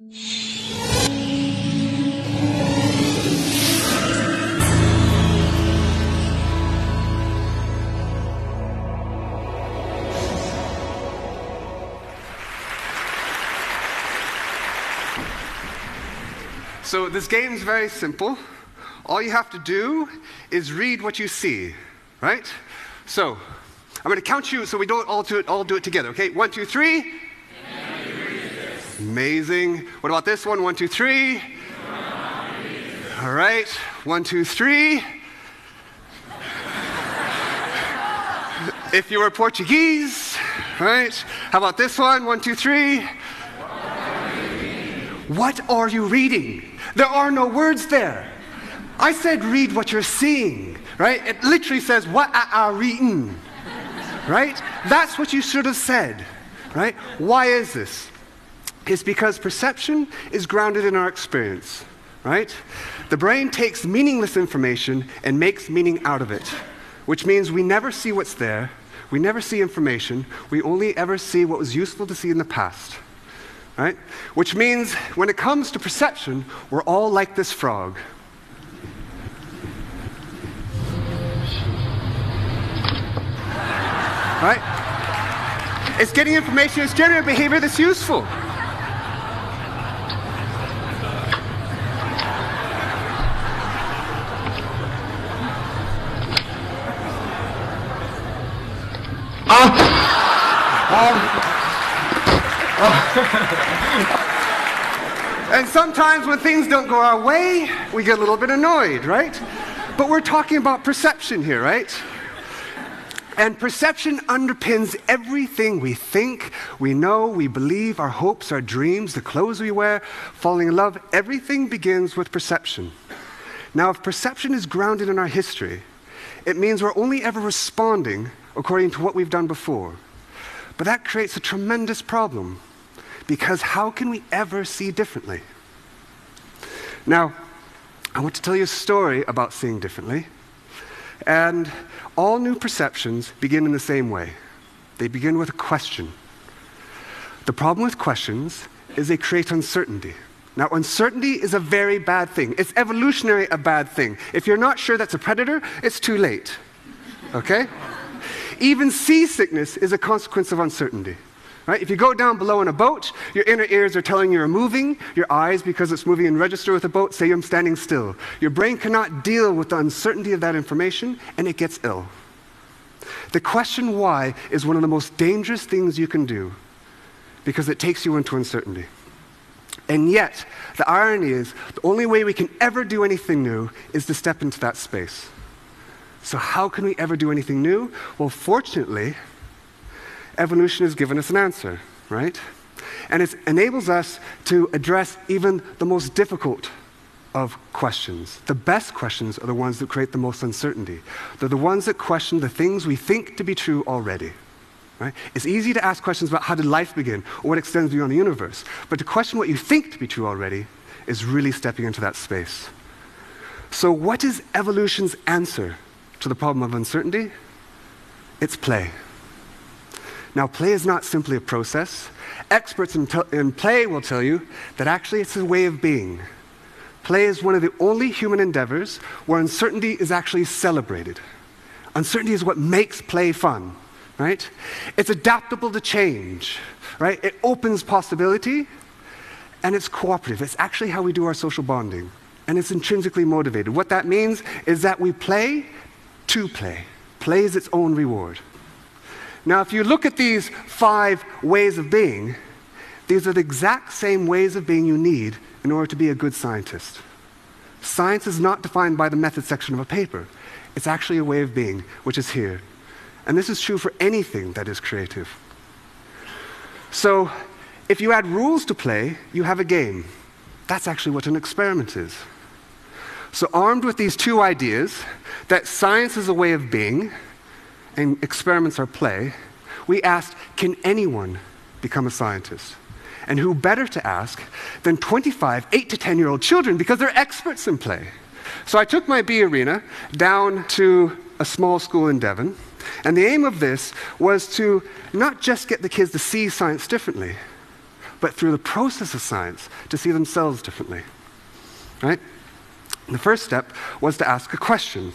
So this game is very simple. All you have to do is read what you see, right? So I'm going to count you so we don't all do it, all do it together, okay? One, two, three. Amazing. What about this one? One, two, three. All right. One, two, three. if you were Portuguese, right? How about this one? One, two, three. What are you reading? There are no words there. I said, read what you're seeing, right? It literally says, what are reading, right? That's what you should have said, right? Why is this? It's because perception is grounded in our experience, right? The brain takes meaningless information and makes meaning out of it, which means we never see what's there, we never see information, we only ever see what was useful to see in the past right? Which means when it comes to perception, we're all like this frog. Right? It's getting information, it's generating behavior that's useful. and sometimes when things don't go our way, we get a little bit annoyed, right? But we're talking about perception here, right? And perception underpins everything we think, we know, we believe, our hopes, our dreams, the clothes we wear, falling in love. Everything begins with perception. Now, if perception is grounded in our history, it means we're only ever responding according to what we've done before. But that creates a tremendous problem because how can we ever see differently? Now, I want to tell you a story about seeing differently. And all new perceptions begin in the same way they begin with a question. The problem with questions is they create uncertainty. Now, uncertainty is a very bad thing. It's evolutionary a bad thing. If you're not sure that's a predator, it's too late. Okay? Even seasickness is a consequence of uncertainty. Right? If you go down below in a boat, your inner ears are telling you you're moving. Your eyes, because it's moving in register with the boat, say I'm standing still. Your brain cannot deal with the uncertainty of that information, and it gets ill. The question why is one of the most dangerous things you can do because it takes you into uncertainty. And yet, the irony is, the only way we can ever do anything new is to step into that space. So, how can we ever do anything new? Well, fortunately, evolution has given us an answer, right? And it enables us to address even the most difficult of questions. The best questions are the ones that create the most uncertainty. They're the ones that question the things we think to be true already. Right? It's easy to ask questions about how did life begin or what extends beyond the universe. But to question what you think to be true already is really stepping into that space. So, what is evolution's answer to the problem of uncertainty? It's play. Now, play is not simply a process. Experts in, t- in, play will tell you that actually it's a way of being. Play is one of the only human endeavors where uncertainty is actually celebrated. Uncertainty is what makes play fun, right? It's adaptable to change, right? It opens possibility and it's cooperative. It's actually how we do our social bonding and it's intrinsically motivated. What that means is that we play to play. Play is its own reward. Now, if you look at these five ways of being, these are the exact same ways of being you need in order to be a good scientist. Science is not defined by the method section of a paper. It's actually a way of being, which is here. And this is true for anything that is creative. So, if you add rules to play, you have a game. That's actually what an experiment is. So, armed with these two ideas that science is a way of being, and experiments are play, we asked, can anyone become a scientist? And who better to ask than 25 8 to 10 year old children because they're experts in play. So I took my B arena down to a small school in Devon, and the aim of this was to not just get the kids to see science differently, but through the process of science to see themselves differently. Right? The first step was to ask a question.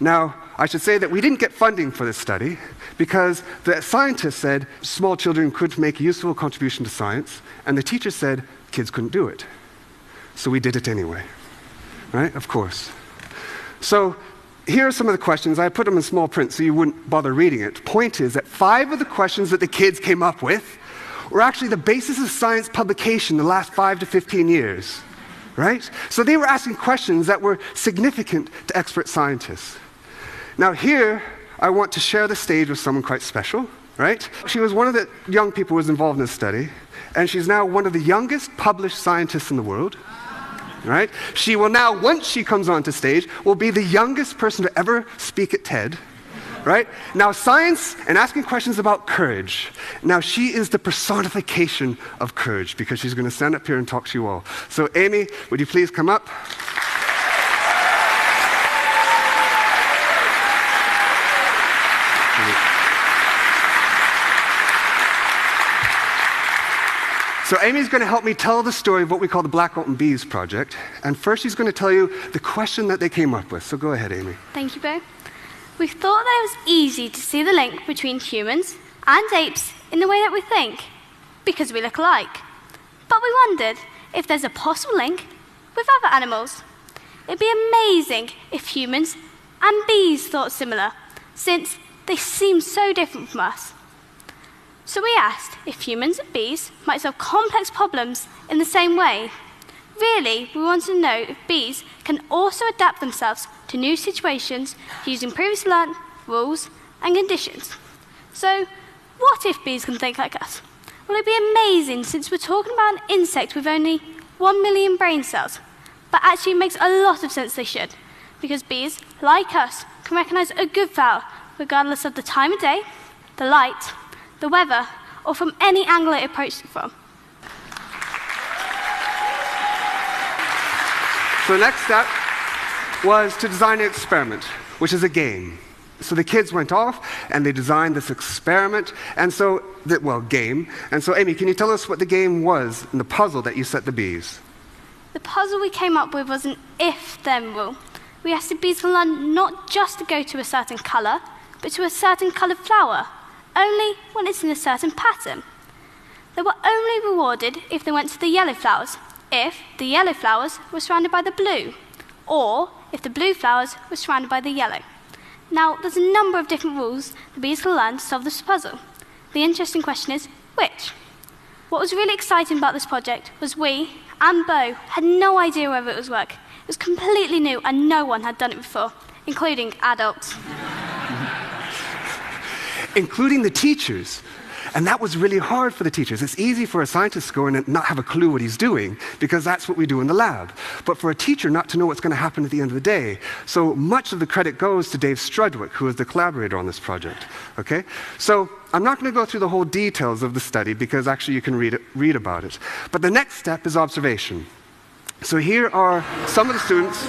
Now, I should say that we didn't get funding for this study because the scientists said small children could make a useful contribution to science, and the teacher said kids couldn't do it. So we did it anyway. Right? Of course. So here are some of the questions. I put them in small print so you wouldn't bother reading it. Point is that five of the questions that the kids came up with were actually the basis of science publication the last five to 15 years. Right? So they were asking questions that were significant to expert scientists. Now, here, I want to share the stage with someone quite special, right? She was one of the young people who was involved in this study, and she's now one of the youngest published scientists in the world right? She will now, once she comes onto stage, will be the youngest person to ever speak at TED, right? Now, science and asking questions about courage. Now, she is the personification of courage because she's going to stand up here and talk to you all. So, Amy, would you please come up? So Amy's going to help me tell the story of what we call the Blackawton Bees project. And first she's going to tell you the question that they came up with. So go ahead, Amy. Thank you, Beau. We thought that it was easy to see the link between humans and apes in the way that we think, because we look alike. But we wondered if there's a possible link with other animals. It'd be amazing if humans and bees thought similar, since they seem so different from us. So we asked if humans and bees might solve complex problems in the same way. Really, we want to know if bees can also adapt themselves to new situations using previously learned rules and conditions. So, what if bees can think like us? Well, it'd be amazing since we're talking about an insect with only one million brain cells. But actually, it makes a lot of sense they should, because bees, like us, can recognize a good flower regardless of the time of day, the light, the weather, or from any angle it approached it from. So the next step was to design an experiment, which is a game. So the kids went off and they designed this experiment, and so, the, well, game. And so, Amy, can you tell us what the game was and the puzzle that you set the bees? The puzzle we came up with was an if then rule. We asked the bees to learn not just to go to a certain colour, but to a certain coloured flower only when it's in a certain pattern. They were only rewarded if they went to the yellow flowers, if the yellow flowers were surrounded by the blue, or if the blue flowers were surrounded by the yellow. Now, there's a number of different rules the bees can learn to solve this puzzle. The interesting question is which? What was really exciting about this project was we and Beau had no idea whether it was work. It was completely new and no one had done it before, including adults including the teachers. And that was really hard for the teachers. It's easy for a scientist to go in and not have a clue what he's doing because that's what we do in the lab. But for a teacher not to know what's going to happen at the end of the day. So much of the credit goes to Dave Strudwick, who is the collaborator on this project. Okay? So I'm not going to go through the whole details of the study because actually you can read, it, read about it. But the next step is observation. So here are some of the students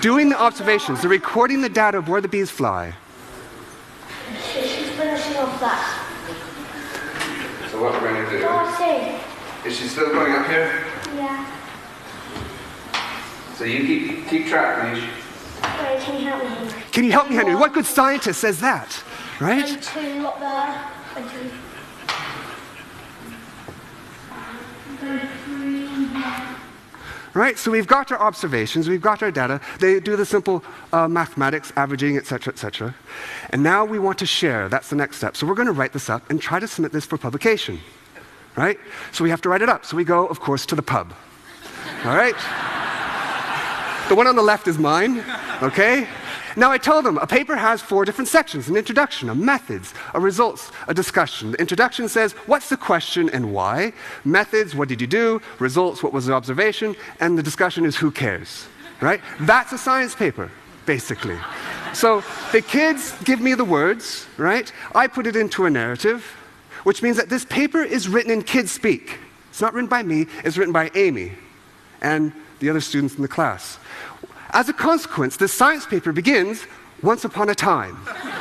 doing the observations. They're recording the data of where the bees fly that. So what we're going to do? Oh, is she still going up here? Yeah. So you keep keep track, Mish. Wait, can you help me, Henry? Can you help me, Henry? What good scientist says that? Right? And two up there. And two. Right? So we've got our observations, we've got our data. They do the simple uh, mathematics, averaging, etc., etc. And now we want to share. That's the next step. So we're going to write this up and try to submit this for publication, right? So we have to write it up. So we go, of course, to the pub. All right? The one on the left is mine, okay? Now, I told them a paper has four different sections an introduction, a methods, a results, a discussion. The introduction says, What's the question and why? Methods, what did you do? Results, what was the observation? And the discussion is, Who cares? Right? That's a science paper, basically. So the kids give me the words, right? I put it into a narrative, which means that this paper is written in kids speak. It's not written by me, it's written by Amy and the other students in the class. As a consequence, this science paper begins once upon a time.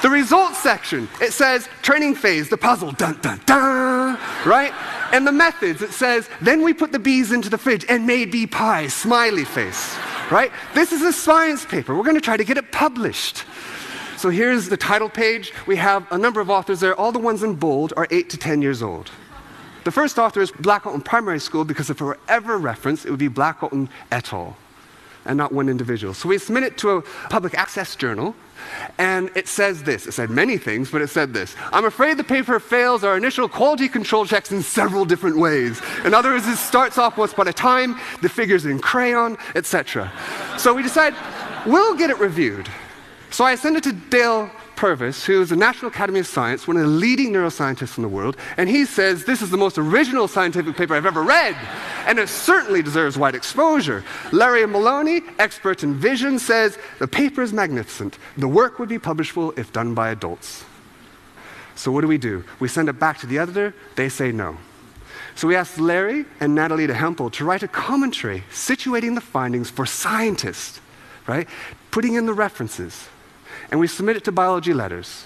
The results section, it says training phase, the puzzle, dun dun dun, right? And the methods, it says, then we put the bees into the fridge and made bee pie, smiley face, right? This is a science paper. We're going to try to get it published. So here's the title page. We have a number of authors there. All the ones in bold are 8 to 10 years old. The first author is Blackawton Primary School because if it were ever referenced, it would be Blackawton et al and not one individual. So we submit it to a public access journal, and it says this. It said many things, but it said this. I'm afraid the paper fails our initial quality control checks in several different ways. In other words, it starts off once upon a time, the figures in crayon, etc. So we decide we'll get it reviewed. So I send it to Dale Purves, who is a National Academy of Science, one of the leading neuroscientists in the world, and he says this is the most original scientific paper I've ever read, and it certainly deserves wide exposure. Larry Maloney, expert in vision, says the paper is magnificent. The work would be publishable if done by adults. So what do we do? We send it back to the editor, they say no. So we asked Larry and Natalie de Hempel to write a commentary situating the findings for scientists, right? Putting in the references and we submitted to biology letters.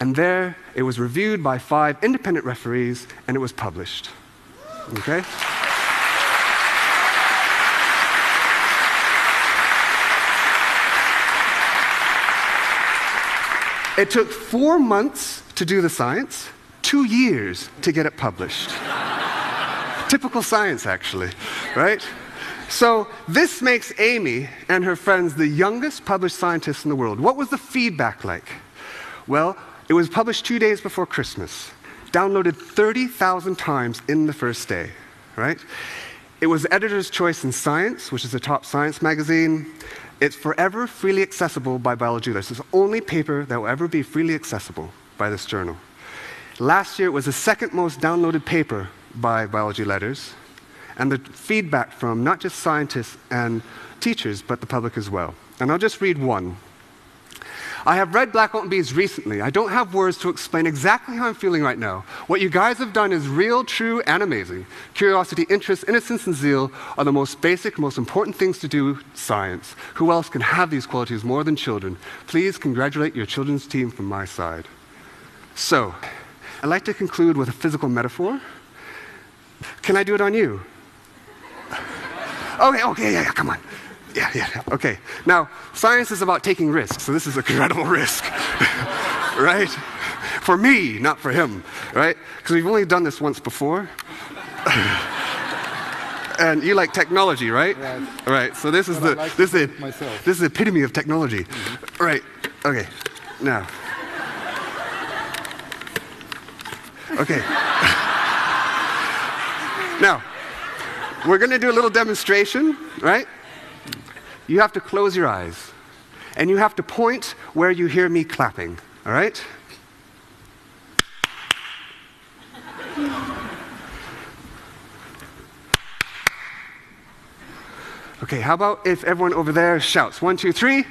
And there it was reviewed by five independent referees and it was published. Okay? It took four months to do the science, two years to get it published. Typical science, actually, right? So, this makes Amy and her friends the youngest published scientists in the world. What was the feedback like? Well, it was published two days before Christmas, downloaded 30,000 times in the first day, right? It was editor's choice in Science, which is a top science magazine. It's forever freely accessible by biology letters. It's the only paper that will ever be freely accessible by this journal. Last year, it was the second most downloaded paper by Biology Letters and the feedback from not just scientists and teachers, but the public as well. And I'll just read one. I have read Black Blackawton Bees recently. I don't have words to explain exactly how I'm feeling right now. What you guys have done is real, true, and amazing. Curiosity, interest, innocence, and zeal are the most basic, most important things to do science. Who else can have these qualities more than children? Please congratulate your children's team from my side. So, I'd like to conclude with a physical metaphor. Can I do it on you? Okay, okay, yeah, yeah, come on. Yeah, yeah, yeah. Okay. Now, science is about taking risks, so this is a credible risk, right? For me, not for him, right? Because we've only done this once before. and you like technology, right? Right. Right. So this is But the like this is myself. this is the epitome of technology. Mm-hmm. Right. Okay. Now. Okay. now, we're going to do a little demonstration, right? You have to close your eyes and you have to point where you hear me clapping, all right? Okay, how about if everyone over there shouts? One, two, three.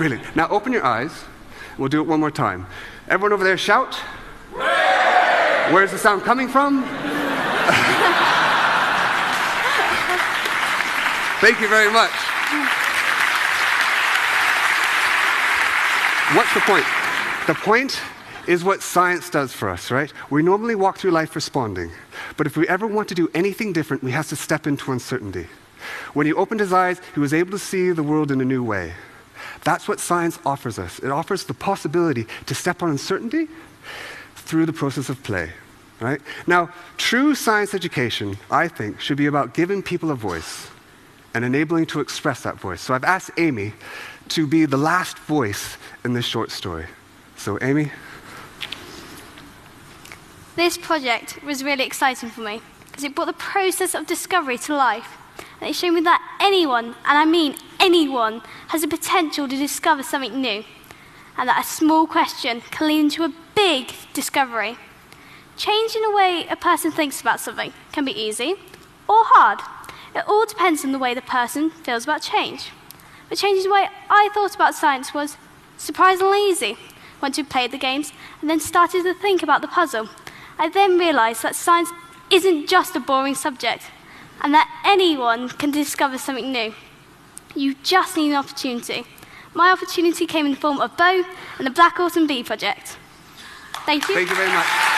Really. Now open your eyes. We'll do it one more time. Everyone over there shout. Where's the sound coming from? Thank you very much. What's the point? The point is what science does for us, right? We normally walk through life responding. But if we ever want to do anything different, we have to step into uncertainty. When he opened his eyes, he was able to see the world in a new way. That's what science offers us. It offers the possibility to step on uncertainty through the process of play. Right? Now, true science education, I think, should be about giving people a voice and enabling to express that voice. So I've asked Amy to be the last voice in this short story. So, Amy? This project was really exciting for me because it brought the process of discovery to life. And it showed me that anyone, and I mean anyone, has the potential to discover something new. And that a small question can lead into a big discovery. Changing the way a person thinks about something can be easy or hard. It all depends on the way the person feels about change. But changing the way I thought about science was surprisingly easy once we played the games and then started to think about the puzzle I then realised that science isn't just a boring subject and that anyone can discover something new. You just need an opportunity. My opportunity came in the form of Beau and the Blackawton Bee Project. Thank you. Thank you very much.